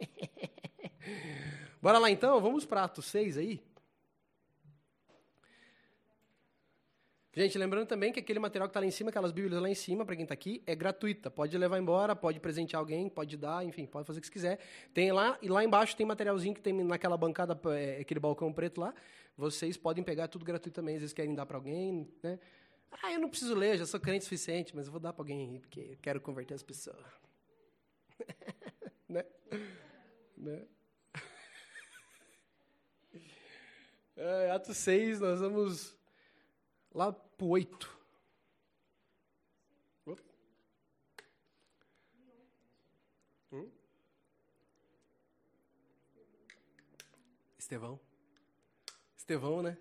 Bora lá então, vamos para Atos 6 aí. Gente, lembrando também que aquele material que está lá em cima, aquelas bíblias lá em cima, para quem está aqui, é gratuita. Pode levar embora, pode presentear alguém, pode dar, enfim, pode fazer o que quiser. Tem lá, e lá embaixo tem materialzinho que tem naquela bancada, é, aquele balcão preto lá. Vocês podem pegar tudo gratuito também, às vezes querem dar para alguém, né? Ah, eu não preciso ler, já sou crente suficiente, mas eu vou dar para alguém porque eu quero converter as pessoas. né? Né? É, Atos 6, nós vamos lá para o 8. Hum? Estevão. Estevão, né?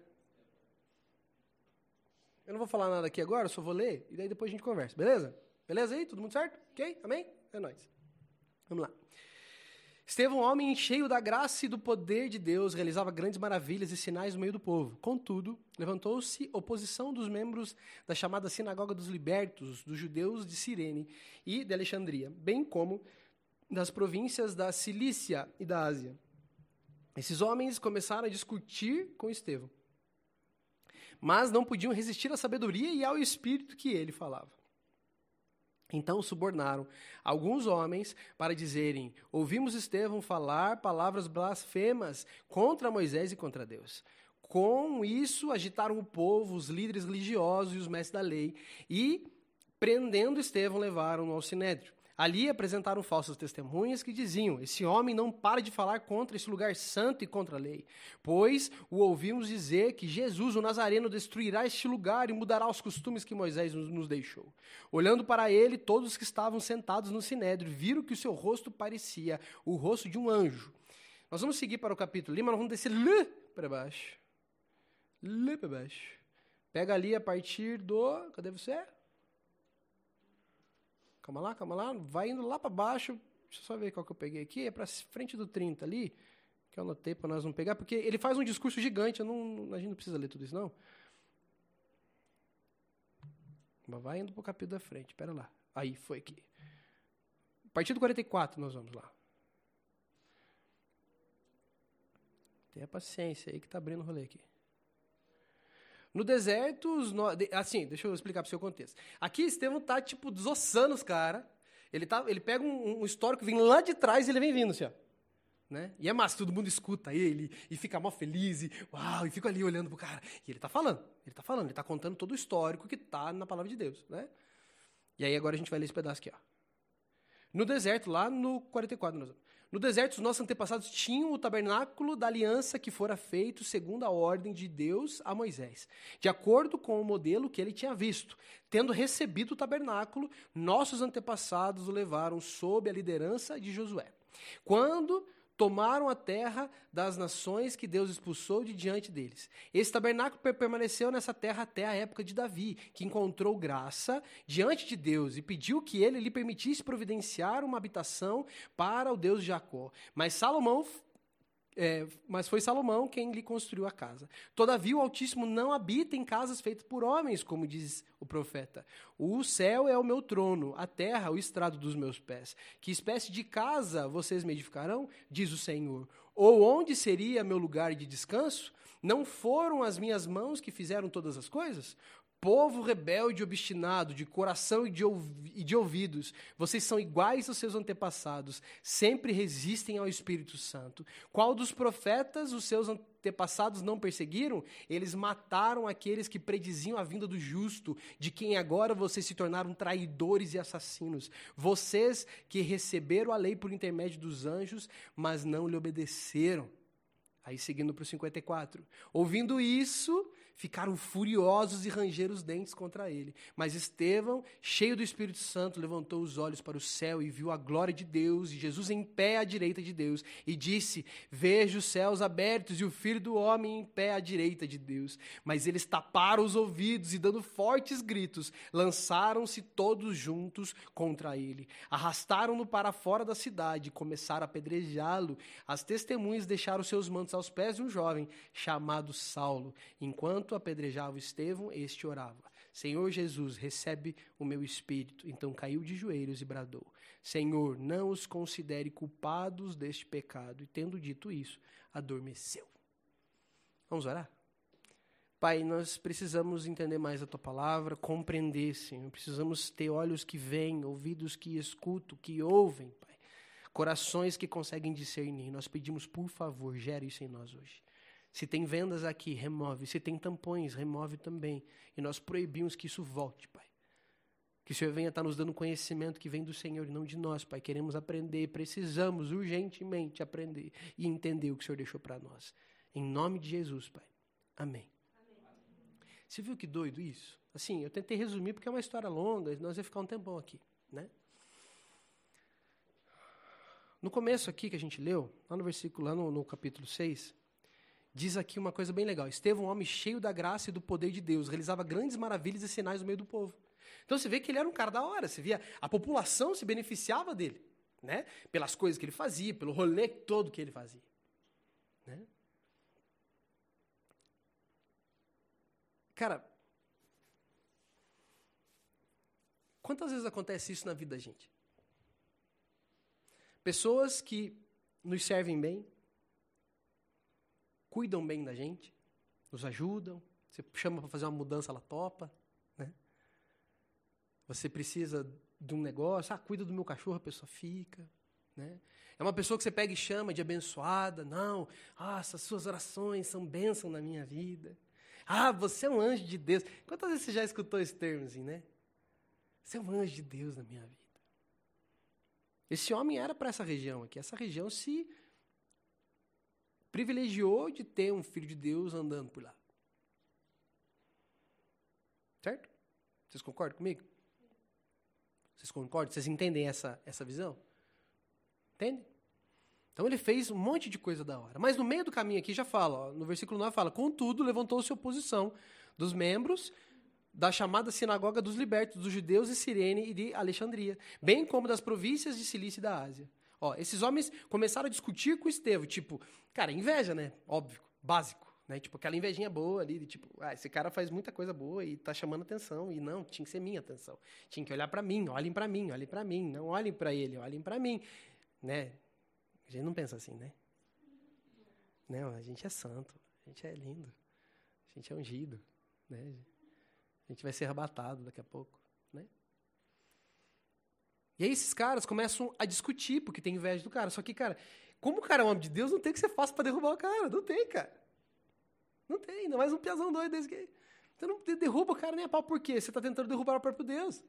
Eu não vou falar nada aqui agora, só vou ler e daí depois a gente conversa, beleza? Beleza aí? Tudo muito certo? Ok? Amém? É nóis. Vamos lá. Estevão, homem cheio da graça e do poder de Deus, realizava grandes maravilhas e sinais no meio do povo. Contudo, levantou-se oposição dos membros da chamada Sinagoga dos Libertos, dos judeus de Cirene e de Alexandria, bem como das províncias da Cilícia e da Ásia. Esses homens começaram a discutir com Estevão, mas não podiam resistir à sabedoria e ao espírito que ele falava. Então subornaram alguns homens para dizerem: Ouvimos Estevão falar palavras blasfemas contra Moisés e contra Deus. Com isso, agitaram o povo, os líderes religiosos e os mestres da lei, e, prendendo Estevão, levaram-no ao sinédrio. Ali apresentaram falsas testemunhas que diziam: Esse homem não para de falar contra esse lugar santo e contra a lei. Pois o ouvimos dizer que Jesus, o Nazareno, destruirá este lugar e mudará os costumes que Moisés nos deixou. Olhando para ele, todos os que estavam sentados no sinédrio viram que o seu rosto parecia o rosto de um anjo. Nós vamos seguir para o capítulo ali, mas nós vamos descer lá para baixo. Lá para baixo. Pega ali a partir do. Cadê você? Calma lá, calma lá. Vai indo lá para baixo. Deixa eu só ver qual que eu peguei aqui. É para frente do 30 ali. Que eu anotei para nós não pegar. Porque ele faz um discurso gigante. Eu não, a gente não precisa ler tudo isso, não. Mas vai indo para o capítulo da frente. Espera lá. Aí, foi aqui. A partir do 44 nós vamos lá. Tenha paciência aí que está abrindo o rolê aqui. No deserto, assim, deixa eu explicar para o seu contexto. Aqui Estevão tá, tipo, desossando os caras. Ele, tá, ele pega um, um histórico, vem lá de trás e ele vem vindo, assim, ó. Né? E é massa, todo mundo escuta ele e fica mó feliz e uau, e fica ali olhando pro cara. E ele tá falando, ele tá falando, ele tá contando todo o histórico que tá na palavra de Deus, né? E aí agora a gente vai ler esse pedaço aqui, ó. No deserto, lá no 44, nós vamos. No deserto, os nossos antepassados tinham o tabernáculo da aliança que fora feito segundo a ordem de Deus a Moisés, de acordo com o modelo que ele tinha visto. Tendo recebido o tabernáculo, nossos antepassados o levaram sob a liderança de Josué. Quando tomaram a terra das nações que Deus expulsou de diante deles. Esse tabernáculo permaneceu nessa terra até a época de Davi, que encontrou graça diante de Deus e pediu que ele lhe permitisse providenciar uma habitação para o Deus de Jacó. Mas Salomão é, mas foi Salomão quem lhe construiu a casa. Todavia, o Altíssimo não habita em casas feitas por homens, como diz o profeta. O céu é o meu trono, a terra o estrado dos meus pés. Que espécie de casa vocês me edificarão? Diz o Senhor. Ou onde seria meu lugar de descanso? Não foram as minhas mãos que fizeram todas as coisas? Povo rebelde e obstinado, de coração e de, e de, ouvidos, vocês são iguais aos seus antepassados, sempre resistem ao Espírito Santo. Qual dos profetas os seus antepassados não perseguiram? Eles mataram aqueles que prediziam a vinda do justo, de quem agora vocês se tornaram traidores e assassinos. Vocês que receberam a lei por intermédio dos anjos, mas não lhe obedeceram. Aí seguindo para o 54. Ouvindo isso, ficaram furiosos e rangeram os dentes contra ele. Mas Estevão, cheio do Espírito Santo, levantou os olhos para o céu e viu a glória de Deus e Jesus em pé à direita de Deus e disse: Vejo os céus abertos e o Filho do homem em pé à direita de Deus. Mas eles taparam os ouvidos e dando fortes gritos, lançaram-se todos juntos contra ele. Arrastaram-no para fora da cidade e começaram a apedrejá-lo. As testemunhas deixaram seus mantos aos pés de um jovem chamado Saulo, enquanto Enquanto apedrejava Estevão, este orava: Senhor Jesus, recebe o meu espírito. Então caiu de joelhos e bradou: Senhor, não os considere culpados deste pecado. E tendo dito isso, adormeceu. Vamos orar? Pai, nós precisamos entender mais a tua palavra, compreender, Senhor. Precisamos ter olhos que veem, ouvidos que escutam, que ouvem, Pai. Corações que conseguem discernir. Nós pedimos, por favor, gere isso em nós hoje. Se tem vendas aqui, remove. Se tem tampões, remove também. E nós proibimos que isso volte, Pai. Que o Senhor venha estar nos dando conhecimento que vem do Senhor e não de nós, Pai. Queremos aprender, precisamos urgentemente aprender e entender o que o Senhor deixou para nós. Em nome de Jesus, Pai. Amém. Você viu que doido isso? Assim, eu tentei resumir porque é uma história longa, nós vamos ficar um tempão aqui, né? No começo aqui que a gente leu, lá no versículo, lá no, no capítulo 6, diz aqui uma coisa bem legal. Estevão, um homem cheio da graça e do poder de Deus, realizava grandes maravilhas e sinais no meio do povo. Então você vê que ele era um cara da hora, você via a população se beneficiava dele, né? Pelas coisas que ele fazia, pelo rolê todo que ele fazia, né? Cara, quantas vezes acontece isso na vida da gente? Pessoas que nos servem bem, cuidam bem da gente, nos ajudam. Você chama para fazer uma mudança, ela topa. Né? Você precisa de um negócio, ah, cuida do meu cachorro, a pessoa fica. Né? É uma pessoa que você pega e chama de abençoada. Não, ah, essas suas orações são bênção na minha vida. Ah, você é um anjo de Deus. Quantas vezes você já escutou esse termo assim, né? Você é um anjo de Deus na minha vida. Esse homem era para essa região aqui. Essa região se privilegiou de ter um filho de Deus andando por lá. Certo? Vocês concordam comigo? Vocês concordam? Vocês entendem essa, essa visão? Entendem? Então ele fez um monte de coisa da hora. Mas no meio do caminho aqui já fala, ó, no versículo 9 fala: Contudo, levantou-se oposição dos membros da chamada sinagoga dos libertos, dos judeus de Cirene e de Alexandria, bem como das províncias de Cilícia e da Ásia. Ó, esses homens começaram a discutir com o Estevão, tipo, cara, inveja, né? Óbvio, básico, né? Tipo, aquela invejinha boa ali, de, tipo, ah, esse cara faz muita coisa boa e tá chamando atenção, e não, tinha que ser minha atenção. Tinha que olhar para mim, olhem para mim, olhem para mim, não olhem para ele, olhem para mim, né? A gente não pensa assim, né? Não, a gente é santo, a gente é lindo, a gente é ungido, né? A gente vai ser arrebatado daqui a pouco. E aí esses caras começam a discutir, porque tem inveja do cara. Só que, cara, como o cara é um homem de Deus, não tem o que você faça para derrubar o cara. Não tem, cara. Não tem, ainda mais um piazão doido desse que. Você não derruba o cara nem a pau, por quê? Você está tentando derrubar o próprio Deus.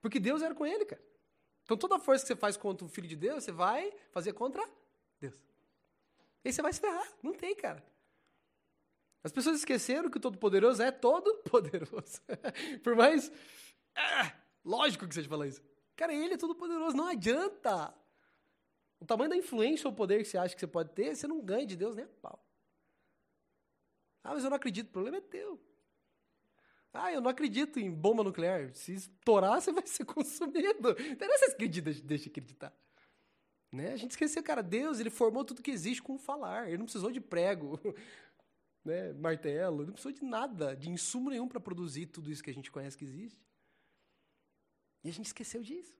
Porque Deus era com ele, cara. Então toda força que você faz contra o Filho de Deus, você vai fazer contra Deus. E aí você vai se ferrar. Não tem, cara. As pessoas esqueceram que o Todo-Poderoso é todo-poderoso. por mais. Ah, lógico que você falar isso. Cara, ele é todo poderoso, não adianta. O tamanho da influência ou poder que você acha que você pode ter, você não ganha de Deus nem a pau. Ah, mas eu não acredito, o problema é teu. Ah, eu não acredito em bomba nuclear. Se estourar, você vai ser consumido. Então, não é você acredita, deixa de acreditar. Né? A gente esqueceu, cara, Deus, ele formou tudo que existe com falar. Ele não precisou de prego, né, martelo, não precisou de nada, de insumo nenhum para produzir tudo isso que a gente conhece que existe. E a gente esqueceu disso.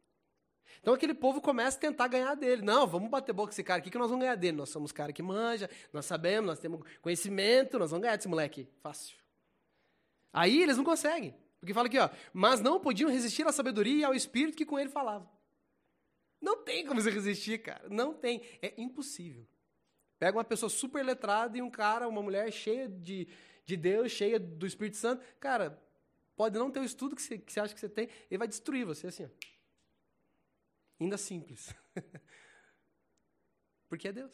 Então aquele povo começa a tentar ganhar dele. Não, vamos bater boca com esse cara aqui que nós vamos ganhar dele. Nós somos cara que manja, nós sabemos, nós temos conhecimento, nós vamos ganhar desse moleque. Fácil. Aí eles não conseguem. Porque fala aqui, ó, mas não podiam resistir à sabedoria e ao espírito que com ele falava. Não tem como você resistir, cara. Não tem. É impossível. Pega uma pessoa super letrada e um cara, uma mulher cheia de, de Deus, cheia do Espírito Santo. Cara, Pode não ter o estudo que você, que você acha que você tem, ele vai destruir você assim. Ó. Ainda simples. Porque é Deus.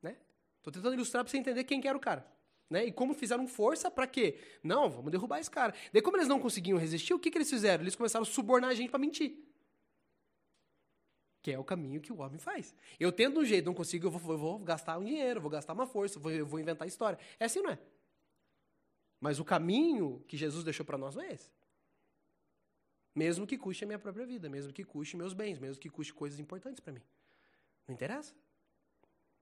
Né? Tô tentando ilustrar para você entender quem que era o cara. Né? E como fizeram força para quê? Não, vamos derrubar esse cara. Daí, como eles não conseguiam resistir, o que, que eles fizeram? Eles começaram a subornar a gente para mentir. Que é o caminho que o homem faz. Eu tento um jeito, não consigo, eu vou, eu vou gastar um dinheiro, vou gastar uma força, vou, eu vou inventar história. É assim, não é? Mas o caminho que Jesus deixou para nós não é esse. Mesmo que custe a minha própria vida, mesmo que custe meus bens, mesmo que custe coisas importantes para mim. Não interessa.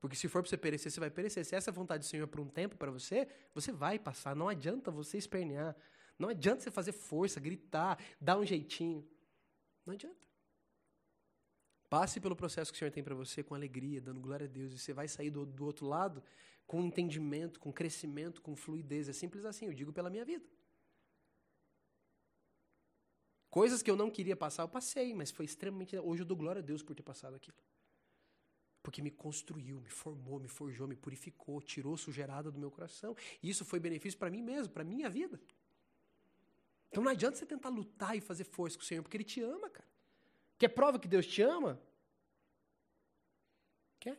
Porque se for para você perecer, você vai perecer. Se essa é vontade do Senhor por um tempo para você, você vai passar. Não adianta você espernear. Não adianta você fazer força, gritar, dar um jeitinho. Não adianta. Passe pelo processo que o Senhor tem para você com alegria, dando glória a Deus, e você vai sair do, do outro lado com entendimento, com crescimento, com fluidez. É simples assim, eu digo pela minha vida. Coisas que eu não queria passar, eu passei, mas foi extremamente. Hoje eu dou glória a Deus por ter passado aquilo. Porque me construiu, me formou, me forjou, me purificou, tirou sujeirada do meu coração. E isso foi benefício para mim mesmo, para minha vida. Então não adianta você tentar lutar e fazer força com o Senhor, porque Ele te ama, cara. Quer prova que Deus te ama? Quer?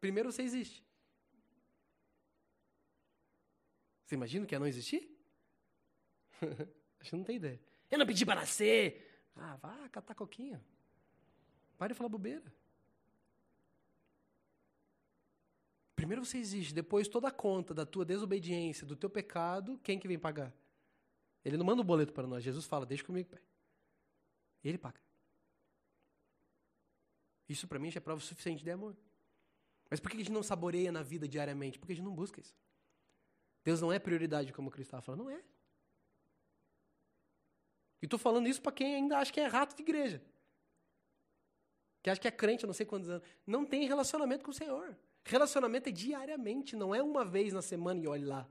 Primeiro você existe. Você imagina que é não existir? Acho que não tem ideia. Eu não pedi para nascer. Ah, vá catar coquinha. Pare de falar bobeira. Primeiro você existe, depois toda a conta da tua desobediência, do teu pecado, quem que vem pagar? Ele não manda o um boleto para nós. Jesus fala, deixa comigo, pai. Ele paga. Isso para mim já é prova suficiente de amor. Mas por que a gente não saboreia na vida diariamente? Porque a gente não busca isso. Deus não é prioridade, como o Cristo estava falando. Não é. E estou falando isso para quem ainda acha que é rato de igreja. Que acha que é crente, eu não sei quantos anos. Não tem relacionamento com o Senhor. Relacionamento é diariamente, não é uma vez na semana e olhe lá.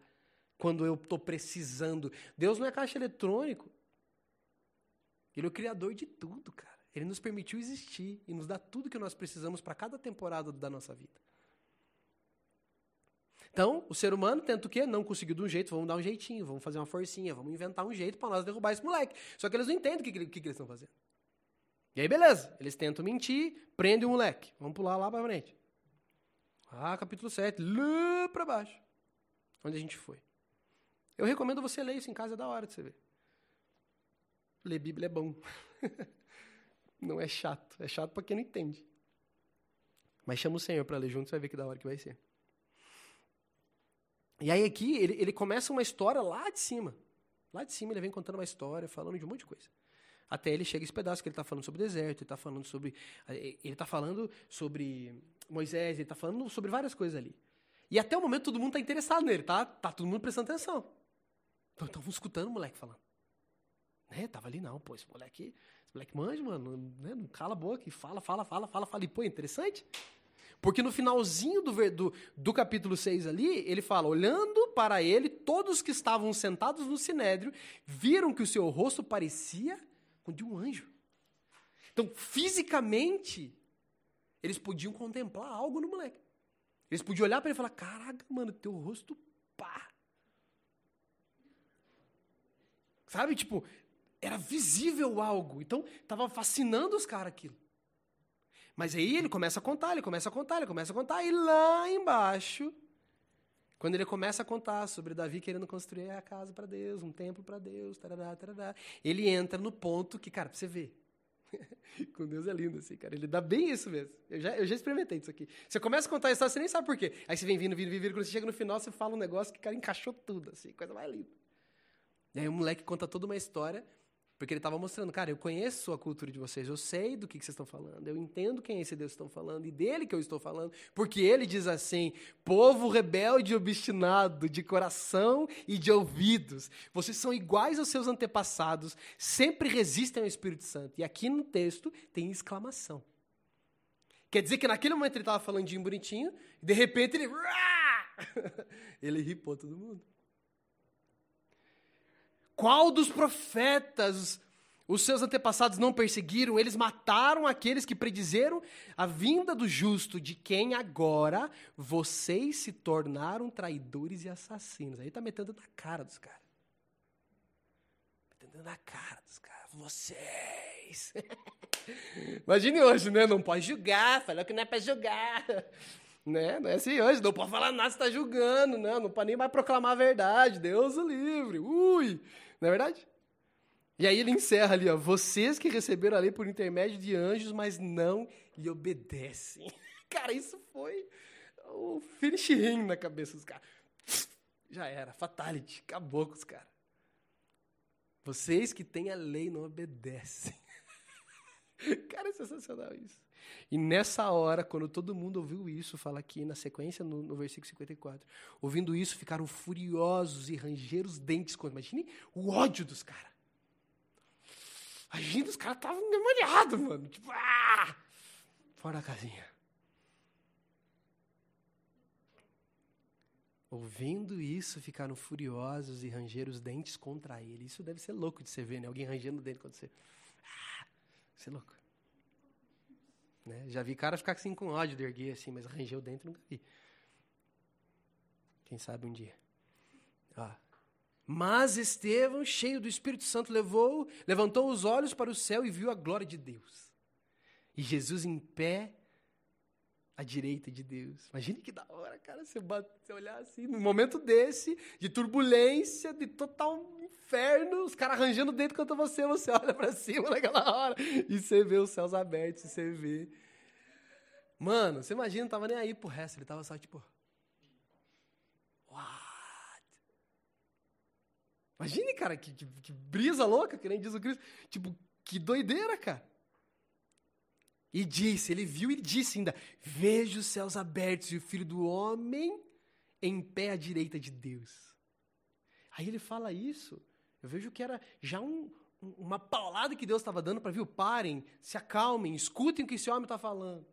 Quando eu estou precisando. Deus não é caixa eletrônico. Ele é o criador de tudo, cara. Ele nos permitiu existir e nos dá tudo que nós precisamos para cada temporada da nossa vida. Então, o ser humano tenta o quê? Não conseguiu de um jeito, vamos dar um jeitinho, vamos fazer uma forcinha, vamos inventar um jeito para nós derrubar esse moleque. Só que eles não entendem o que, que, que, eles estão fazendo. E aí, beleza. Eles tentam mentir, prendem o moleque. Vamos pular lá para frente. Ah, capítulo 7, lá para baixo. Onde a gente foi. Eu recomendo você ler isso em casa, é da hora de você ver. Ler Bíblia é bom. não é chato. É chato para quem não entende. Mas chama o Senhor para ler junto, você vai ver que da hora que vai ser. E aí aqui ele, ele começa uma história lá de cima. Lá de cima ele vem contando uma história, falando de um monte de coisa. Até ele chega esse pedaço que ele está falando sobre o deserto, ele está falando sobre. Ele está falando sobre Moisés, ele está falando sobre várias coisas ali. E até o momento todo mundo está interessado nele, tá? Tá todo mundo prestando atenção. Então estavam escutando o moleque falando. Né? Tava ali, não, pô, esse moleque, esse moleque manja, mano, né? não cala a boca e fala, fala, fala, fala, fala. E, pô, interessante. Porque no finalzinho do, do, do, capítulo 6 ali, ele fala: olhando para ele, todos que estavam sentados no sinédrio viram que o seu rosto parecia com o de um anjo. Então, fisicamente, eles podiam contemplar algo no moleque. Eles podiam olhar para ele e falar: caraca, mano, teu rosto pá. Sabe, tipo, era visível algo. Então, estava fascinando os caras aquilo. Mas aí ele começa a contar, ele começa a contar, ele começa a contar, e lá embaixo, quando ele começa a contar sobre Davi querendo construir a casa para Deus, um templo para Deus, tarará, tarará, ele entra no ponto que, cara, pra você ver. Com Deus é lindo, assim, cara. Ele dá bem isso mesmo. Eu já, eu já experimentei isso aqui. Você começa a contar a história, você nem sabe por quê. Aí você vem vindo, vindo, vindo, quando você chega no final, você fala um negócio que, cara, encaixou tudo, assim, coisa mais linda. E aí o moleque conta toda uma história porque ele estava mostrando, cara, eu conheço a cultura de vocês, eu sei do que, que vocês estão falando, eu entendo quem é esse Deus que estão falando e dele que eu estou falando, porque ele diz assim: povo rebelde e obstinado, de coração e de ouvidos, vocês são iguais aos seus antepassados, sempre resistem ao Espírito Santo. E aqui no texto tem exclamação. Quer dizer que naquele momento ele estava falando de bonitinho, e de repente ele. ele ripou todo mundo. Qual dos profetas os seus antepassados não perseguiram? Eles mataram aqueles que predizeram a vinda do justo, de quem agora vocês se tornaram traidores e assassinos. Aí tá metendo na cara dos caras. Metendo na cara dos caras. Vocês. Imagine hoje, né? Não pode julgar, falou que não é para julgar. Né? Não é assim hoje, não pode falar nada, você está julgando, né? não pode nem mais proclamar a verdade. Deus o livre. Ui! Não é verdade? E aí ele encerra ali, ó, vocês que receberam a lei por intermédio de anjos, mas não lhe obedecem. Cara, isso foi o finish ring na cabeça dos caras. Já era, fatality, acabou com os caras. Vocês que têm a lei não obedecem. Cara, é sensacional isso. E nessa hora, quando todo mundo ouviu isso, fala aqui na sequência, no, no versículo 54, ouvindo isso, ficaram furiosos e rangeram os dentes. Imagine o ódio dos caras. Imagina, os caras estavam demoniados, mano. Tipo, ah! Fora da casinha. Ouvindo isso, ficaram furiosos e rangeram os dentes contra ele. Isso deve ser louco de você ver, né? Alguém rangendo o dente contra você. Ah, isso é louco. Né? Já vi cara ficar assim com ódio de erguer, assim, mas ranger o dente nunca vi. Quem sabe um dia. Mas Estevão, cheio do Espírito Santo, levou, levantou os olhos para o céu e viu a glória de Deus. E Jesus em pé à direita de Deus. Imagine que da hora, cara, você, bate, você olhar assim, num momento desse, de turbulência, de total inferno, os caras arranjando dentro contra você, você olha para cima naquela hora e você vê os céus abertos, e você vê. Mano, você imagina, não tava nem aí pro resto, ele tava só tipo. What? Imagine, cara, que, que, que brisa louca, que nem diz o Cristo. Tipo, que doideira, cara. E disse, ele viu e disse ainda: Vejo os céus abertos e o filho do homem em pé à direita de Deus. Aí ele fala isso. Eu vejo que era já um, uma paulada que Deus estava dando para, viu, parem, se acalmem, escutem o que esse homem está falando.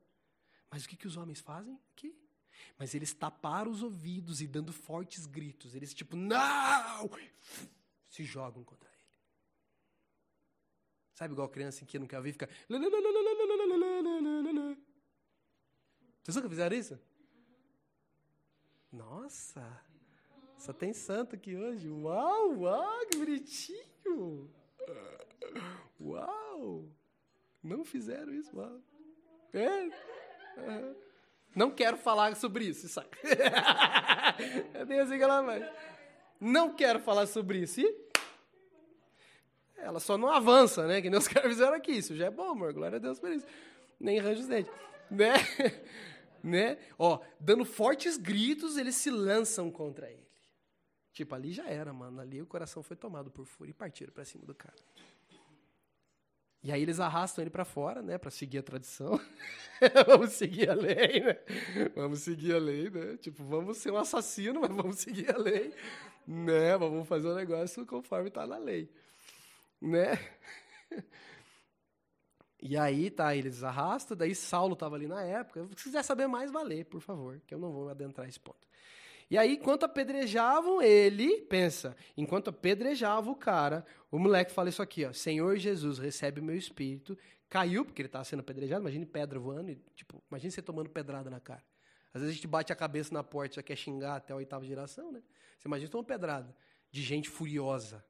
Mas o que, que os homens fazem aqui? Mas eles taparam os ouvidos e dando fortes gritos. Eles, tipo, não! Se jogam contra. Sabe igual criança que não quer ouvir, fica. Vocês nunca fizeram isso? Nossa! Só tem santo aqui hoje. Uau, uau, que bonitinho! Uau! Não fizeram isso, uau. É. Não quero falar sobre isso, sabe? é bem assim que ela vai. Não quero falar sobre isso. E ela só não avança, né? Que nem os caras fizeram aqui. Isso já é bom, amor. Glória a Deus por isso. Nem arranja os dentes. Né? né? Ó, dando fortes gritos, eles se lançam contra ele. Tipo, ali já era, mano. Ali o coração foi tomado por fúria e partiram para cima do cara. E aí eles arrastam ele para fora, né, para seguir a tradição. vamos seguir a lei, né? Vamos seguir a lei, né? Tipo, vamos ser um assassino, mas vamos seguir a lei, né? Vamos fazer o um negócio conforme está na lei né? E aí, tá, eles arrastam, daí Saulo estava ali na época. Se quiser saber mais, vai ler, por favor, que eu não vou adentrar esse ponto. E aí, enquanto apedrejavam ele, pensa, enquanto apedrejava o cara, o moleque fala isso aqui, ó, Senhor Jesus, recebe meu espírito. Caiu, porque ele estava sendo apedrejado, imagine pedra voando, e, tipo, imagine você tomando pedrada na cara. Às vezes a gente bate a cabeça na porta já quer xingar até a oitava geração, né? Você imagina tomar pedrada de gente furiosa,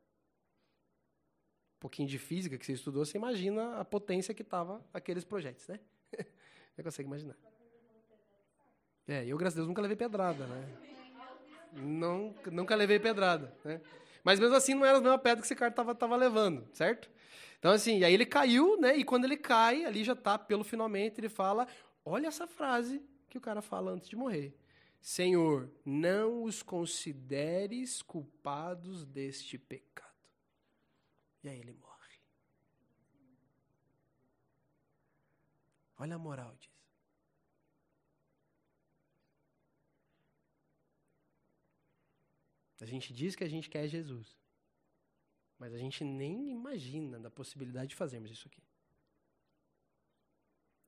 pouquinho de física que você estudou, você imagina a potência que tava aqueles projetos, né? Você consegue imaginar. É, eu, graças a Deus, nunca levei pedrada, né? Não, nunca levei pedrada, né? Mas mesmo assim não era a mesma pedra que esse cara tava, tava levando, certo? Então, assim, e aí ele caiu, né? E quando ele cai, ali já tá pelo finalmente, ele fala: olha essa frase que o cara fala antes de morrer. Senhor, não os consideres culpados deste pecado. E aí ele morre. Olha a moral disso. A gente diz que a gente quer Jesus. Mas a gente nem imagina da possibilidade de fazermos isso aqui.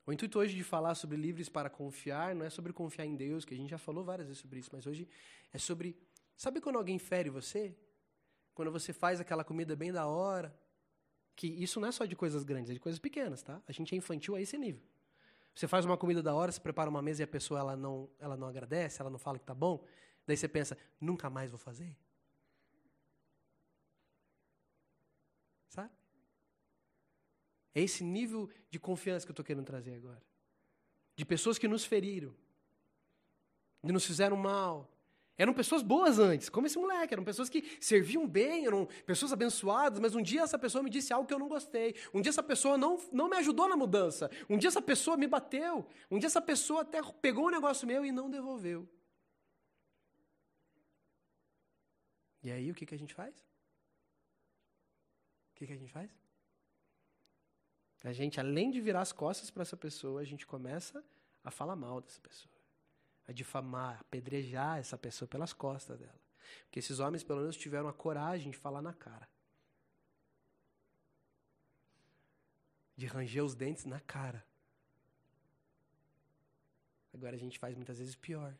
O intuito hoje de falar sobre livres para confiar não é sobre confiar em Deus, que a gente já falou várias vezes sobre isso, mas hoje é sobre. Sabe quando alguém fere você? Quando você faz aquela comida bem da hora, que isso não é só de coisas grandes, é de coisas pequenas, tá? A gente é infantil a esse nível. Você faz uma comida da hora, você prepara uma mesa e a pessoa ela não, ela não agradece, ela não fala que tá bom, daí você pensa, nunca mais vou fazer. Sabe? É esse nível de confiança que eu estou querendo trazer agora. De pessoas que nos feriram, de nos fizeram mal, eram pessoas boas antes, como esse moleque. Eram pessoas que serviam bem, eram pessoas abençoadas, mas um dia essa pessoa me disse algo que eu não gostei. Um dia essa pessoa não, não me ajudou na mudança. Um dia essa pessoa me bateu. Um dia essa pessoa até pegou um negócio meu e não devolveu. E aí o que, que a gente faz? O que, que a gente faz? A gente, além de virar as costas para essa pessoa, a gente começa a falar mal dessa pessoa, a difamar, a apedrejar essa pessoa pelas costas dela. Porque esses homens, pelo menos, tiveram a coragem de falar na cara. De ranger os dentes na cara. Agora a gente faz muitas vezes pior.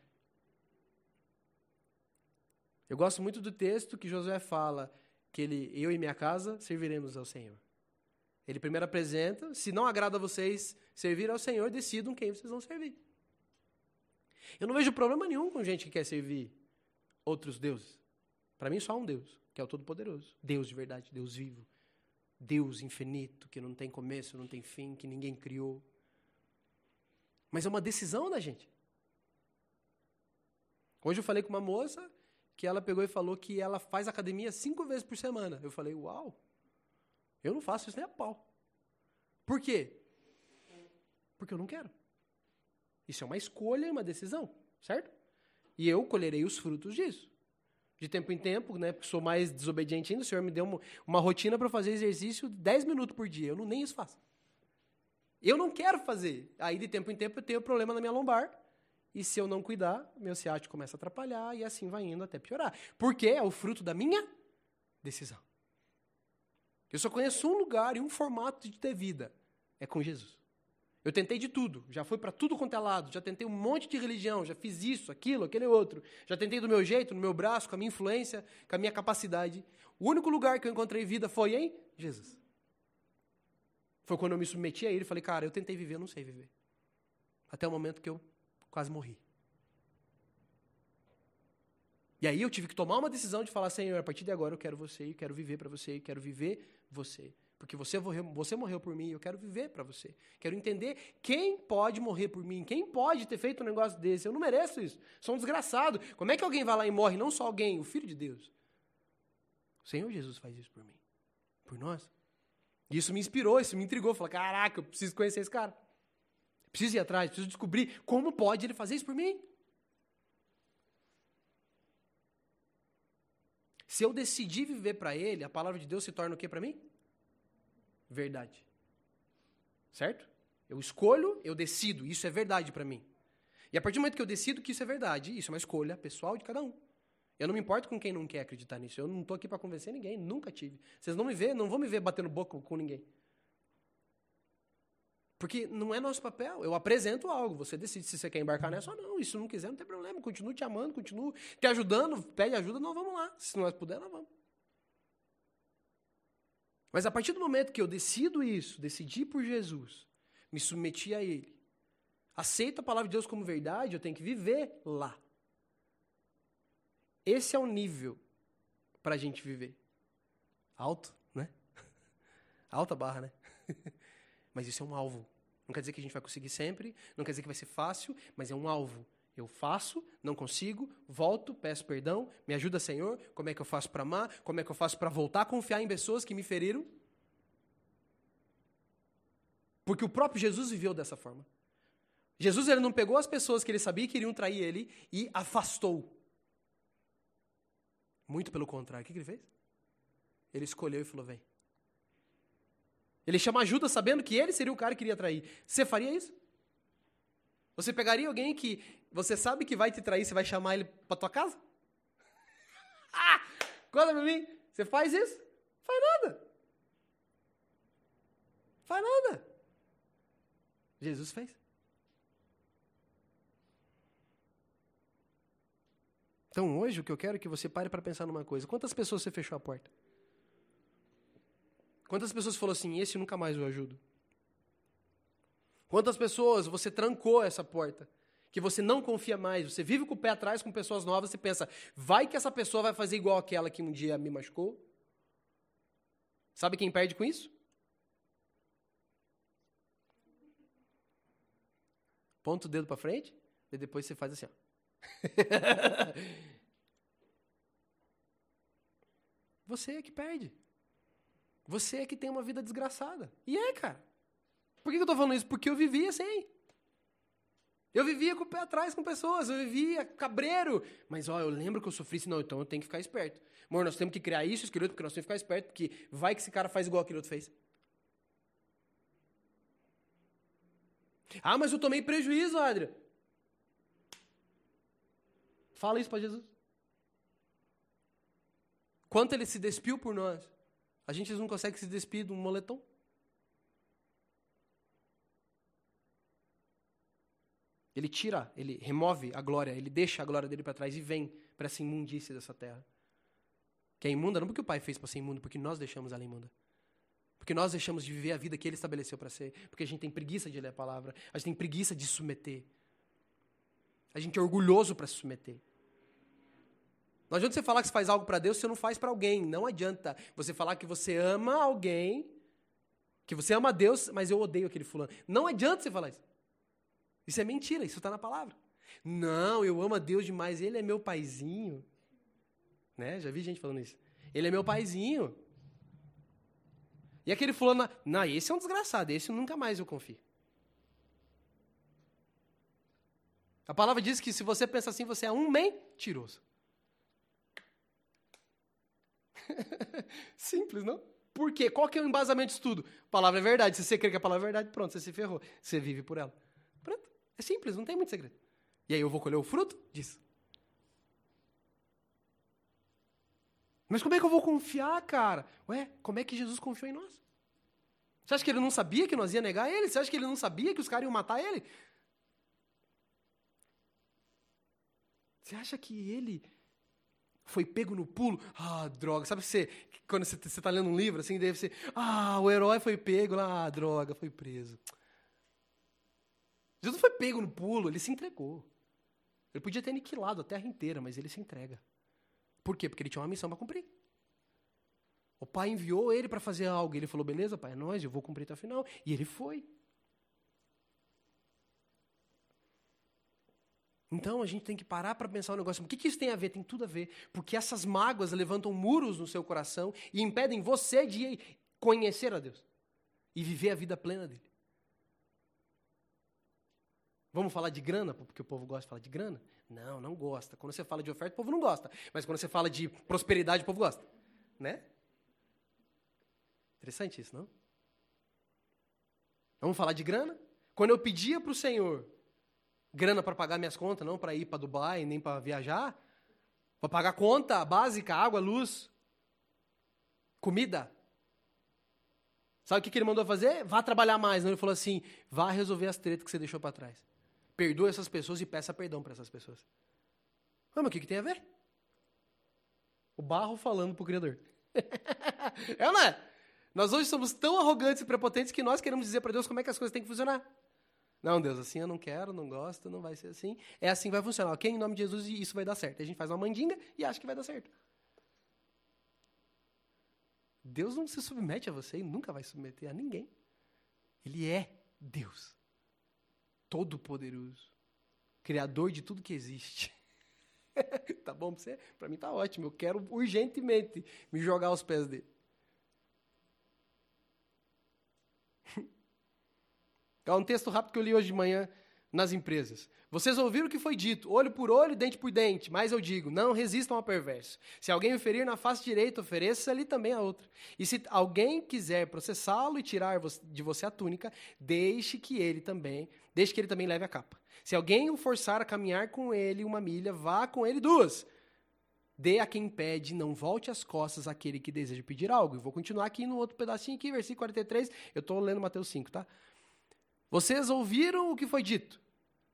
Eu gosto muito do texto que Josué fala que ele, eu e minha casa serviremos ao Senhor. Ele primeiro apresenta, se não agrada a vocês servir ao Senhor, decidam quem vocês vão servir. Eu não vejo problema nenhum com gente que quer servir outros deuses. Para mim, só há um Deus, que é o Todo-Poderoso. Deus de verdade, Deus vivo. Deus infinito, que não tem começo, não tem fim, que ninguém criou. Mas é uma decisão da gente. Hoje eu falei com uma moça que ela pegou e falou que ela faz academia cinco vezes por semana. Eu falei, uau, eu não faço isso nem a pau. Por quê? Porque eu não quero. Isso é uma escolha e uma decisão, certo? E eu colherei os frutos disso. De tempo em tempo, né, porque sou mais desobediente ainda, o Senhor me deu uma, uma rotina para fazer exercício 10 minutos por dia. Eu não, nem isso faço. Eu não quero fazer. Aí, de tempo em tempo, eu tenho problema na minha lombar. E se eu não cuidar, meu ciático começa a atrapalhar e assim vai indo até piorar. Porque é o fruto da minha decisão. Eu só conheço um lugar e um formato de ter vida. É com Jesus. Eu tentei de tudo, já fui para tudo quanto é lado, já tentei um monte de religião, já fiz isso, aquilo, aquele outro. Já tentei do meu jeito, no meu braço, com a minha influência, com a minha capacidade. O único lugar que eu encontrei vida foi em Jesus. Foi quando eu me submeti a ele e falei, cara, eu tentei viver, eu não sei viver. Até o momento que eu quase morri. E aí eu tive que tomar uma decisão de falar, Senhor, a partir de agora eu quero você, eu quero viver para você, eu quero viver você. Porque você morreu, você morreu por mim, eu quero viver para você. Quero entender quem pode morrer por mim, quem pode ter feito um negócio desse. Eu não mereço isso. Sou um desgraçado. Como é que alguém vai lá e morre? Não só alguém, o Filho de Deus. O Senhor Jesus faz isso por mim, por nós. E isso me inspirou, isso me intrigou. Falei, caraca, eu preciso conhecer esse cara. Preciso ir atrás, preciso descobrir como pode ele fazer isso por mim. Se eu decidir viver para ele, a palavra de Deus se torna o que para mim? Verdade. Certo? Eu escolho, eu decido, isso é verdade para mim. E a partir do momento que eu decido que isso é verdade, isso é uma escolha pessoal de cada um. Eu não me importo com quem não quer acreditar nisso. Eu não estou aqui para convencer ninguém, nunca tive. Vocês não me vê, não vão me ver batendo boca com ninguém. Porque não é nosso papel. Eu apresento algo, você decide se você quer embarcar nessa ou não. E se não quiser, não tem problema. Continuo te amando, continuo te ajudando. Pede ajuda, nós vamos lá. Se nós puder, nós vamos. Mas a partir do momento que eu decido isso, decidi por Jesus, me submeti a Ele, aceito a palavra de Deus como verdade, eu tenho que viver lá. Esse é o nível para a gente viver. Alto, né? Alta barra, né? Mas isso é um alvo. Não quer dizer que a gente vai conseguir sempre, não quer dizer que vai ser fácil, mas é um alvo. Eu faço, não consigo, volto, peço perdão, me ajuda, Senhor. Como é que eu faço para amar? Como é que eu faço para voltar a confiar em pessoas que me feriram? Porque o próprio Jesus viveu dessa forma. Jesus ele não pegou as pessoas que ele sabia que iriam trair ele e afastou. Muito pelo contrário. O que, que ele fez? Ele escolheu e falou: vem. Ele chama ajuda sabendo que ele seria o cara que iria trair. Você faria isso? Você pegaria alguém que você sabe que vai te trair, você vai chamar ele para tua casa? ah! Conta pra mim. Você faz isso? Faz nada. Faz nada. Jesus fez. Então hoje o que eu quero é que você pare para pensar numa coisa. Quantas pessoas você fechou a porta? Quantas pessoas falou assim, esse nunca mais eu ajudo? Quantas pessoas você trancou essa porta? Que você não confia mais, você vive com o pé atrás com pessoas novas e pensa, vai que essa pessoa vai fazer igual aquela que um dia me machucou? Sabe quem perde com isso? Ponta o dedo para frente e depois você faz assim, ó. você é que perde. Você é que tem uma vida desgraçada. E é, cara. Por que eu tô falando isso? Porque eu vivia assim. Eu vivia com o pé atrás com pessoas, eu vivia cabreiro. Mas, ó, eu lembro que eu sofri isso. Não, então eu tenho que ficar esperto. Amor, nós temos que criar isso, aquilo outro, porque nós temos que ficar esperto, porque vai que esse cara faz igual aquele outro fez. Ah, mas eu tomei prejuízo, Adria. Fala isso para Jesus. Quanto ele se despiu por nós. A gente não consegue se despir de um moletom. Ele tira, ele remove a glória, ele deixa a glória dele para trás e vem para essa imundície dessa terra. Que é imunda não porque o Pai fez para ser imunda, porque nós deixamos ela imunda. Porque nós deixamos de viver a vida que Ele estabeleceu para ser. Porque a gente tem preguiça de ler a palavra. A gente tem preguiça de submeter. A gente é orgulhoso para se submeter. Não adianta você falar que você faz algo para Deus se você não faz para alguém. Não adianta você falar que você ama alguém, que você ama Deus, mas eu odeio aquele fulano. Não adianta você falar isso. Isso é mentira, isso está na palavra. Não, eu amo a Deus demais, ele é meu paizinho. Né? Já vi gente falando isso. Ele é meu paizinho. E aquele fulano, não, esse é um desgraçado, esse nunca mais eu confio. A palavra diz que se você pensa assim, você é um mentiroso. Simples, não? Por quê? Qual que é o embasamento disso tudo? A palavra é verdade. Se você crê que a palavra é verdade, pronto, você se ferrou. Você vive por ela. Pronto. É simples, não tem muito segredo. E aí eu vou colher o fruto disso. Mas como é que eu vou confiar, cara? Ué, como é que Jesus confiou em nós? Você acha que ele não sabia que nós ia negar ele? Você acha que ele não sabia que os caras iam matar ele? Você acha que ele foi pego no pulo? Ah, droga. Sabe você, quando você está lendo um livro, assim, deve ser, ah, o herói foi pego lá, ah, droga, foi preso. Jesus não foi pego no pulo, ele se entregou. Ele podia ter aniquilado a terra inteira, mas ele se entrega. Por quê? Porque ele tinha uma missão para cumprir. O pai enviou ele para fazer algo. Ele falou: beleza, pai, é nós, eu vou cumprir até o final. E ele foi. Então a gente tem que parar para pensar o um negócio. O que, que isso tem a ver? Tem tudo a ver. Porque essas mágoas levantam muros no seu coração e impedem você de conhecer a Deus e viver a vida plena dele. Vamos falar de grana, porque o povo gosta de falar de grana? Não, não gosta. Quando você fala de oferta, o povo não gosta. Mas quando você fala de prosperidade, o povo gosta. Né? Interessante isso, não? Vamos falar de grana? Quando eu pedia para o Senhor grana para pagar minhas contas, não para ir para Dubai, nem para viajar, para pagar conta básica, água, luz, comida. Sabe o que, que ele mandou fazer? Vá trabalhar mais. Não, ele falou assim: vá resolver as tretas que você deixou para trás. Perdoe essas pessoas e peça perdão para essas pessoas. Ah, mas o que, que tem a ver? O barro falando para o Criador. é ou? Nós hoje somos tão arrogantes e prepotentes que nós queremos dizer para Deus como é que as coisas têm que funcionar. Não, Deus, assim eu não quero, não gosto, não vai ser assim. É assim que vai funcionar. Ok, em nome de Jesus, isso vai dar certo. A gente faz uma mandinga e acha que vai dar certo. Deus não se submete a você e nunca vai submeter a ninguém. Ele é Deus. Todo-Poderoso. Criador de tudo que existe. tá bom pra você? Pra mim tá ótimo. Eu quero urgentemente me jogar aos pés dele. É um texto rápido que eu li hoje de manhã nas empresas. Vocês ouviram o que foi dito, olho por olho, dente por dente, mas eu digo, não resistam ao perverso. Se alguém o ferir na face direita, ofereça-lhe também a outra. E se alguém quiser processá-lo e tirar de você a túnica, deixe que ele também, deixe que ele também leve a capa. Se alguém o forçar a caminhar com ele uma milha, vá com ele duas. Dê a quem pede, não volte as costas àquele que deseja pedir algo. Eu vou continuar aqui no outro pedacinho aqui, versículo 43. Eu estou lendo Mateus 5, tá? Vocês ouviram o que foi dito.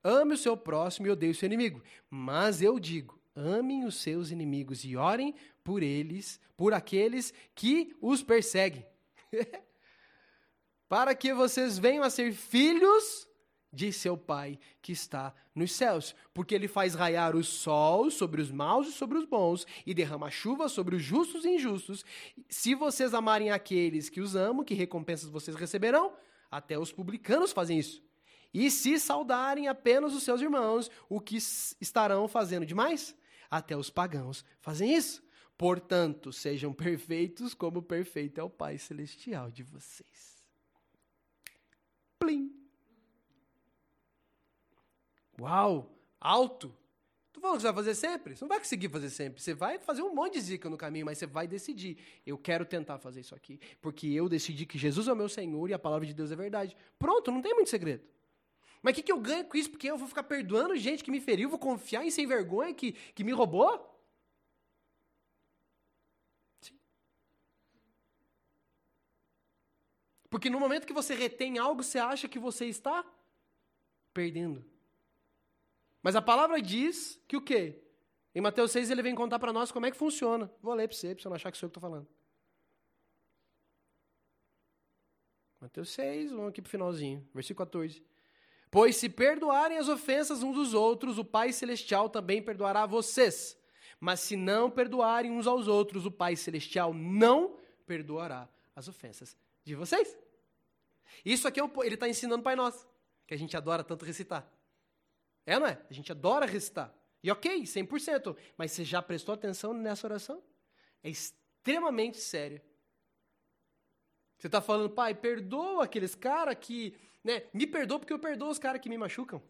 Ame o seu próximo e odeie o seu inimigo. Mas eu digo: amem os seus inimigos e orem por eles, por aqueles que os perseguem. Para que vocês venham a ser filhos de seu Pai que está nos céus, porque ele faz raiar o sol sobre os maus e sobre os bons, e derrama chuva sobre os justos e injustos. Se vocês amarem aqueles que os amam, que recompensas vocês receberão? Até os publicanos fazem isso. E se saudarem apenas os seus irmãos, o que estarão fazendo demais? Até os pagãos fazem isso. Portanto, sejam perfeitos como perfeito é o Pai Celestial de vocês. Plim! Uau! Alto! Tu falou que você vai fazer sempre? Você não vai conseguir fazer sempre. Você vai fazer um monte de zica no caminho, mas você vai decidir. Eu quero tentar fazer isso aqui, porque eu decidi que Jesus é o meu Senhor e a palavra de Deus é verdade. Pronto, não tem muito segredo. Mas o que, que eu ganho com isso? Porque eu vou ficar perdoando gente que me feriu, vou confiar em sem vergonha que, que me roubou? Sim. Porque no momento que você retém algo, você acha que você está perdendo. Mas a palavra diz que o quê? Em Mateus 6 ele vem contar para nós como é que funciona. Vou ler para você, para você não achar que sou eu que estou falando. Mateus 6, vamos aqui para o finalzinho, versículo 14. Pois se perdoarem as ofensas uns dos outros, o Pai Celestial também perdoará vocês. Mas se não perdoarem uns aos outros, o Pai Celestial não perdoará as ofensas de vocês. Isso aqui é um, ele está ensinando Pai Nosso, que a gente adora tanto recitar. É, não é? A gente adora recitar. E ok, 100%. Mas você já prestou atenção nessa oração? É extremamente séria. Você está falando, pai, perdoa aqueles caras que. Né, me perdoa porque eu perdoo os caras que me machucam.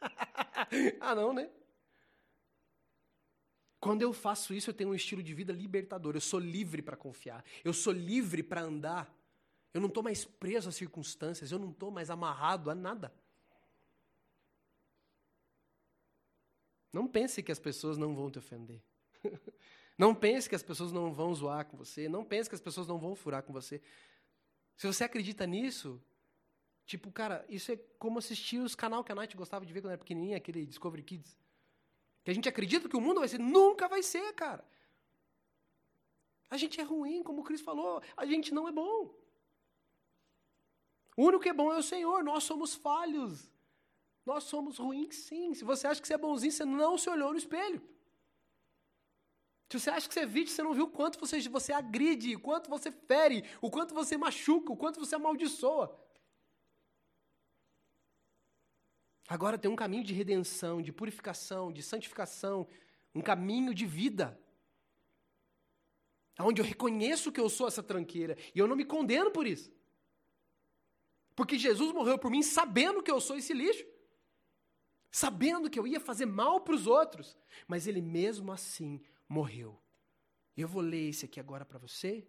ah, não, né? Quando eu faço isso, eu tenho um estilo de vida libertador. Eu sou livre para confiar. Eu sou livre para andar. Eu não estou mais preso às circunstâncias. Eu não estou mais amarrado a nada. Não pense que as pessoas não vão te ofender. Não pense que as pessoas não vão zoar com você. Não pense que as pessoas não vão furar com você. Se você acredita nisso, tipo, cara, isso é como assistir os canal que a Night gostava de ver quando era pequenininha, aquele Discovery Kids. Que a gente acredita que o mundo vai ser. Nunca vai ser, cara. A gente é ruim, como o Cris falou. A gente não é bom. O único que é bom é o Senhor. Nós somos falhos. Nós somos ruins, sim. Se você acha que você é bonzinho, você não se olhou no espelho. Se você acha que você é vítima, você não viu o quanto você, você agride, o quanto você fere, o quanto você machuca, o quanto você amaldiçoa. Agora tem um caminho de redenção, de purificação, de santificação, um caminho de vida. Onde eu reconheço que eu sou essa tranqueira e eu não me condeno por isso. Porque Jesus morreu por mim sabendo que eu sou esse lixo. Sabendo que eu ia fazer mal para os outros. Mas ele mesmo assim morreu. Eu vou ler esse aqui agora para você,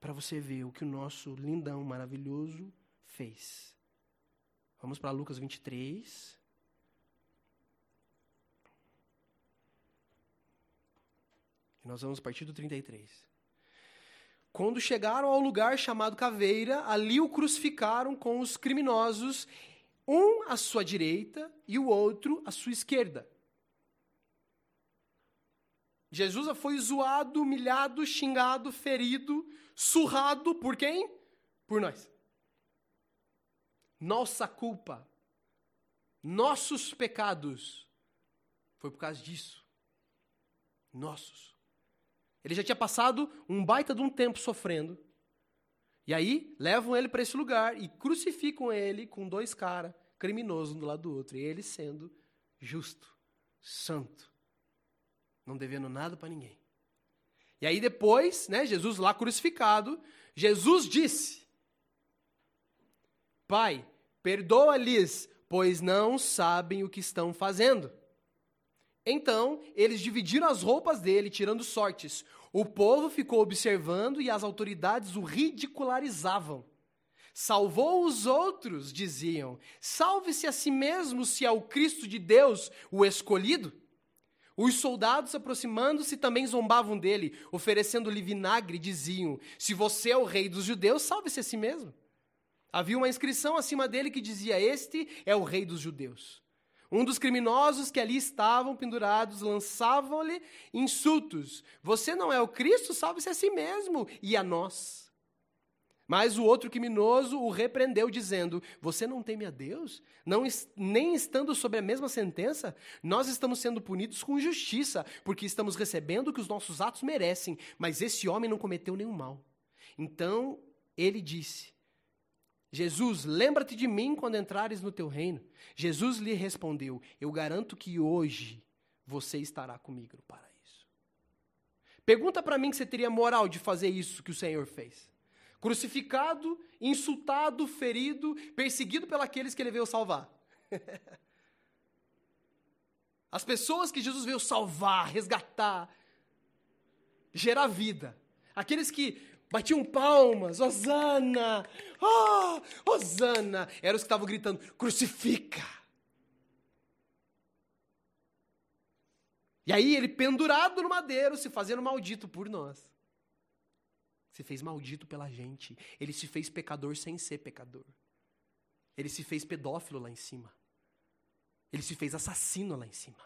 para você ver o que o nosso lindão maravilhoso fez. Vamos para Lucas 23. E nós vamos partir do 33. Quando chegaram ao lugar chamado Caveira, ali o crucificaram com os criminosos, um à sua direita e o outro à sua esquerda. Jesus foi zoado, humilhado, xingado, ferido, surrado por quem? Por nós. Nossa culpa, nossos pecados, foi por causa disso. Nossos. Ele já tinha passado um baita de um tempo sofrendo. E aí, levam ele para esse lugar e crucificam ele com dois caras criminosos um do lado do outro. E ele sendo justo, santo, não devendo nada para ninguém. E aí depois, né, Jesus lá crucificado, Jesus disse: Pai, perdoa-lhes, pois não sabem o que estão fazendo. Então, eles dividiram as roupas dele, tirando sortes. O povo ficou observando e as autoridades o ridicularizavam. Salvou os outros, diziam. Salve-se a si mesmo, se é o Cristo de Deus, o escolhido. Os soldados, aproximando-se, também zombavam dele, oferecendo-lhe vinagre, diziam: Se você é o rei dos judeus, salve-se a si mesmo. Havia uma inscrição acima dele que dizia: Este é o rei dos judeus. Um dos criminosos que ali estavam pendurados lançavam-lhe insultos: Você não é o Cristo? Salve-se a si mesmo e a nós. Mas o outro criminoso o repreendeu, dizendo: Você não teme a Deus? Não, nem estando sob a mesma sentença, nós estamos sendo punidos com justiça, porque estamos recebendo o que os nossos atos merecem, mas esse homem não cometeu nenhum mal. Então ele disse: Jesus, lembra-te de mim quando entrares no teu reino. Jesus lhe respondeu: Eu garanto que hoje você estará comigo no paraíso. Pergunta para mim que você teria moral de fazer isso que o Senhor fez crucificado, insultado, ferido, perseguido pelos que ele veio salvar. As pessoas que Jesus veio salvar, resgatar, gerar vida. Aqueles que Batiam palmas, Osana! Oh, Osana! Eram os que estavam gritando, crucifica! E aí ele pendurado no madeiro, se fazendo maldito por nós. Se fez maldito pela gente. Ele se fez pecador sem ser pecador. Ele se fez pedófilo lá em cima. Ele se fez assassino lá em cima.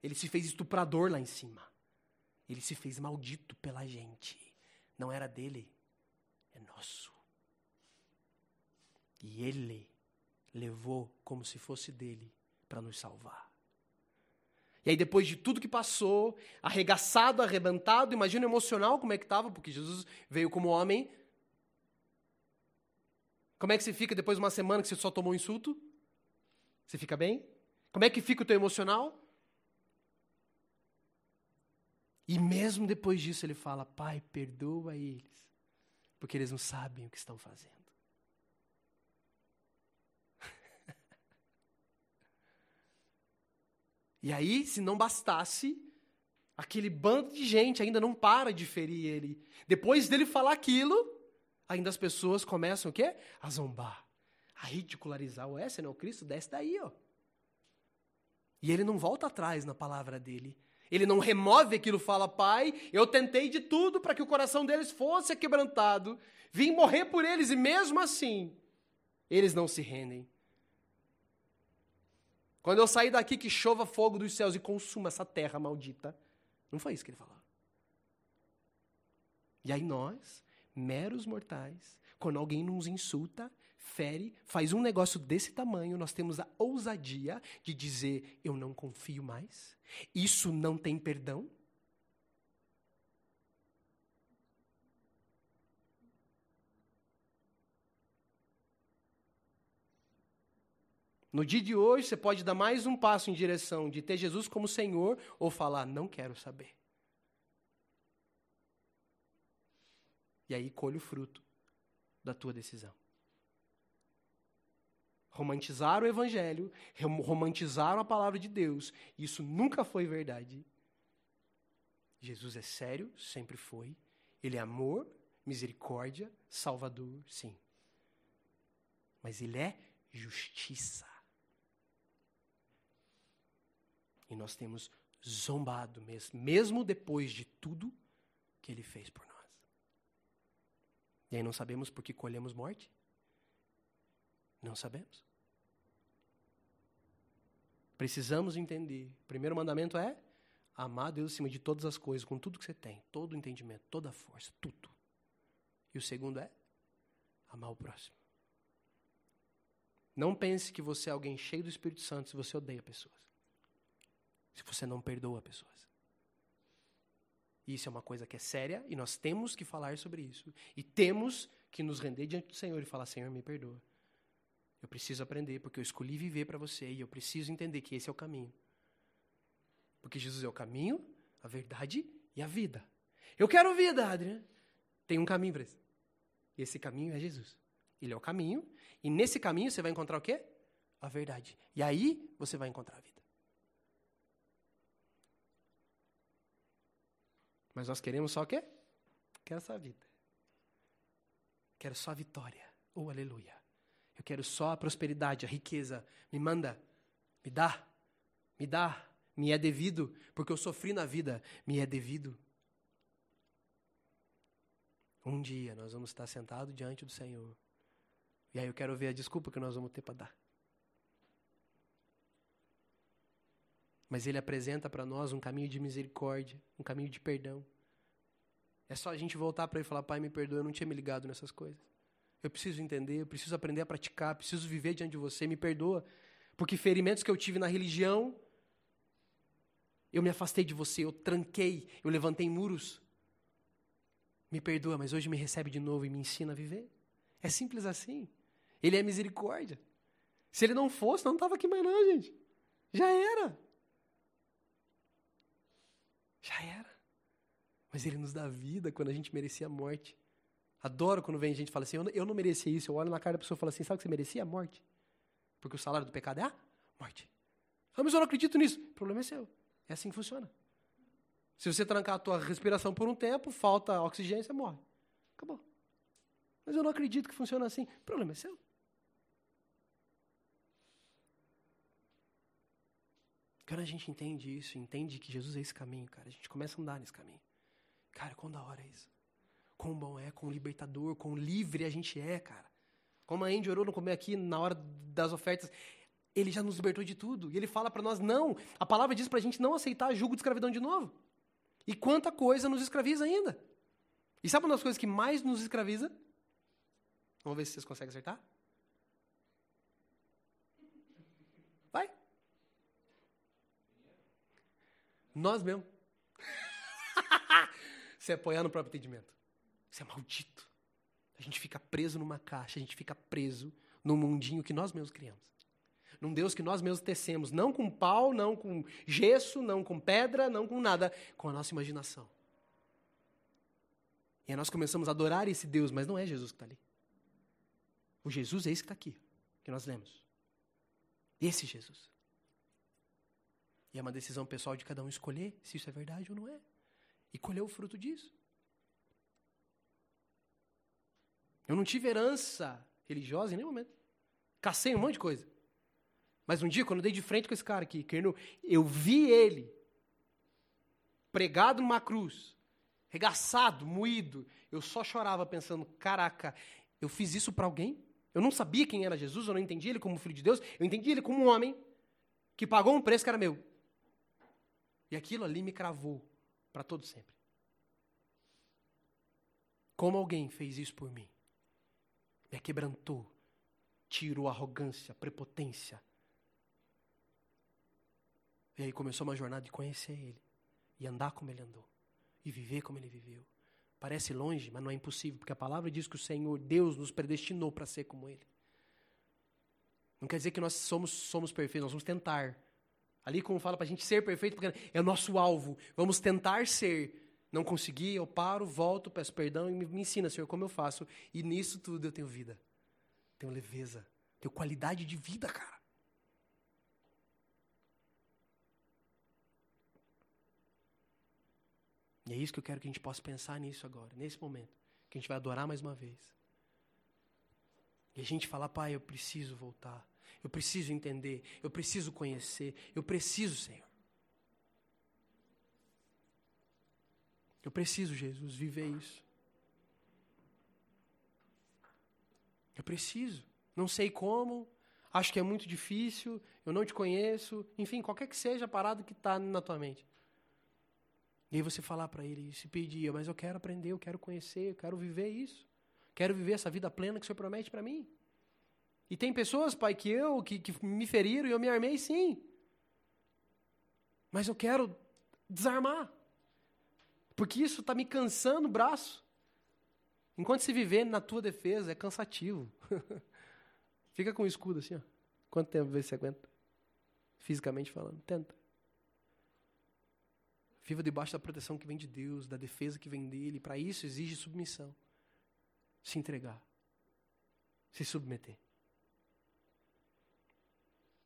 Ele se fez estuprador lá em cima. Ele se fez maldito pela gente. Não era dele, é nosso. E ele levou como se fosse dele para nos salvar. E aí, depois de tudo que passou, arregaçado, arrebentado, imagina o emocional como é que estava, porque Jesus veio como homem. Como é que você fica depois de uma semana que você só tomou um insulto? Você fica bem? Como é que fica o teu emocional? E mesmo depois disso ele fala: Pai, perdoa eles, porque eles não sabem o que estão fazendo. E aí, se não bastasse, aquele bando de gente ainda não para de ferir ele. Depois dele falar aquilo, ainda as pessoas começam o quê? A zombar, a ridicularizar. O esse não é o Cristo? Desce daí, ó. E ele não volta atrás na palavra dele. Ele não remove aquilo, fala, Pai, eu tentei de tudo para que o coração deles fosse quebrantado, vim morrer por eles e mesmo assim, eles não se rendem. Quando eu sair daqui, que chova fogo dos céus e consuma essa terra maldita. Não foi isso que ele falou. E aí nós, meros mortais, quando alguém nos insulta, fere, faz um negócio desse tamanho, nós temos a ousadia de dizer: eu não confio mais. Isso não tem perdão. No dia de hoje, você pode dar mais um passo em direção de ter Jesus como Senhor ou falar: não quero saber. E aí colhe o fruto da tua decisão romantizaram o evangelho, romantizaram a palavra de Deus. Isso nunca foi verdade. Jesus é sério, sempre foi. Ele é amor, misericórdia, salvador, sim. Mas ele é justiça. E nós temos zombado mesmo, mesmo depois de tudo que ele fez por nós. E aí não sabemos por que colhemos morte? Não sabemos. Precisamos entender. O primeiro mandamento é amar Deus acima de todas as coisas, com tudo que você tem, todo o entendimento, toda a força, tudo. E o segundo é amar o próximo. Não pense que você é alguém cheio do Espírito Santo se você odeia pessoas. Se você não perdoa pessoas. Isso é uma coisa que é séria e nós temos que falar sobre isso. E temos que nos render diante do Senhor e falar: Senhor, me perdoa. Eu preciso aprender, porque eu escolhi viver para você e eu preciso entender que esse é o caminho. Porque Jesus é o caminho, a verdade e a vida. Eu quero vida, Adriano. Tem um caminho para isso. E esse caminho é Jesus. Ele é o caminho, e nesse caminho você vai encontrar o quê? A verdade. E aí você vai encontrar a vida. Mas nós queremos só o quê? Quero só a vida. Quero só a vitória. Oh, aleluia. Eu quero só a prosperidade, a riqueza. Me manda, me dá, me dá, me é devido, porque eu sofri na vida, me é devido. Um dia nós vamos estar sentados diante do Senhor. E aí eu quero ver a desculpa que nós vamos ter para dar. Mas Ele apresenta para nós um caminho de misericórdia, um caminho de perdão. É só a gente voltar para Ele e falar: Pai, me perdoa, eu não tinha me ligado nessas coisas. Eu preciso entender, eu preciso aprender a praticar, preciso viver diante de você, me perdoa. Porque ferimentos que eu tive na religião, eu me afastei de você, eu tranquei, eu levantei muros. Me perdoa, mas hoje me recebe de novo e me ensina a viver. É simples assim. Ele é misericórdia. Se ele não fosse, não estava aqui mais não, gente. Já era. Já era. Mas ele nos dá vida quando a gente merecia a morte. Adoro quando vem gente e fala assim, eu não merecia isso. Eu olho na cara da pessoa e falo assim, sabe o que você merecia? A morte. Porque o salário do pecado é a morte. Ah, mas eu não acredito nisso. O problema é seu. É assim que funciona. Se você trancar a tua respiração por um tempo, falta oxigênio, você morre. Acabou. Mas eu não acredito que funciona assim. O problema é seu. Quando a gente entende isso, entende que Jesus é esse caminho, cara, a gente começa a andar nesse caminho. Cara, quão da hora é isso. Quão bom é, quão libertador, quão livre a gente é, cara. Como a Andy orou no comer aqui na hora das ofertas, ele já nos libertou de tudo. E ele fala para nós não. A palavra diz para a gente não aceitar julgo de escravidão de novo. E quanta coisa nos escraviza ainda. E sabe uma das coisas que mais nos escraviza? Vamos ver se vocês conseguem acertar? Vai. Nós mesmos. Você apoiar no próprio entendimento. Isso é maldito. A gente fica preso numa caixa, a gente fica preso num mundinho que nós mesmos criamos. Num Deus que nós mesmos tecemos, não com pau, não com gesso, não com pedra, não com nada, com a nossa imaginação. E aí nós começamos a adorar esse Deus, mas não é Jesus que está ali. O Jesus é esse que está aqui, que nós lemos. Esse Jesus. E é uma decisão pessoal de cada um escolher se isso é verdade ou não é. E colher o fruto disso. Eu não tive herança religiosa em nenhum momento. Cacei um monte de coisa. Mas um dia, quando eu dei de frente com esse cara aqui, eu, eu vi ele pregado numa cruz, regaçado, moído. Eu só chorava pensando: caraca, eu fiz isso para alguém? Eu não sabia quem era Jesus, eu não entendia ele como filho de Deus, eu entendi ele como um homem que pagou um preço que era meu. E aquilo ali me cravou para todo sempre. Como alguém fez isso por mim? Me quebrantou, tirou a arrogância, a prepotência. E aí começou uma jornada de conhecer Ele, e andar como Ele andou, e viver como Ele viveu. Parece longe, mas não é impossível, porque a palavra diz que o Senhor, Deus, nos predestinou para ser como Ele. Não quer dizer que nós somos, somos perfeitos, nós vamos tentar. Ali, como fala para a gente ser perfeito, porque é o nosso alvo. Vamos tentar ser. Não consegui, eu paro, volto, peço perdão e me, ensina, Senhor, como eu faço. E nisso tudo eu tenho vida. Tenho leveza. Tenho qualidade de vida, cara. E é isso que eu quero que a gente possa pensar nisso agora, nesse momento. Que a gente vai adorar mais uma vez. E a gente falar, Pai, eu preciso voltar. Eu preciso entender. Eu preciso conhecer. Eu preciso, Senhor. Eu preciso, Jesus, viver isso. Eu preciso. Não sei como, acho que é muito difícil, eu não te conheço, enfim, qualquer que seja a parada que está na tua mente. E aí você falar para ele, se pedir, mas eu quero aprender, eu quero conhecer, eu quero viver isso. Quero viver essa vida plena que o Senhor promete para mim. E tem pessoas, pai, que eu, que, que me feriram e eu me armei sim. Mas eu quero desarmar. Porque isso está me cansando o braço. Enquanto se viver na tua defesa é cansativo. Fica com o escudo assim, ó. Quanto tempo você aguenta? Fisicamente falando. Tenta. Viva debaixo da proteção que vem de Deus, da defesa que vem dele. Para isso exige submissão. Se entregar. Se submeter.